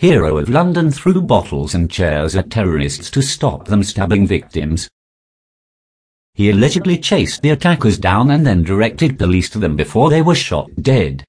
hero of London threw bottles and chairs at terrorists to stop them stabbing victims. He allegedly chased the attackers down and then directed police to them before they were shot dead.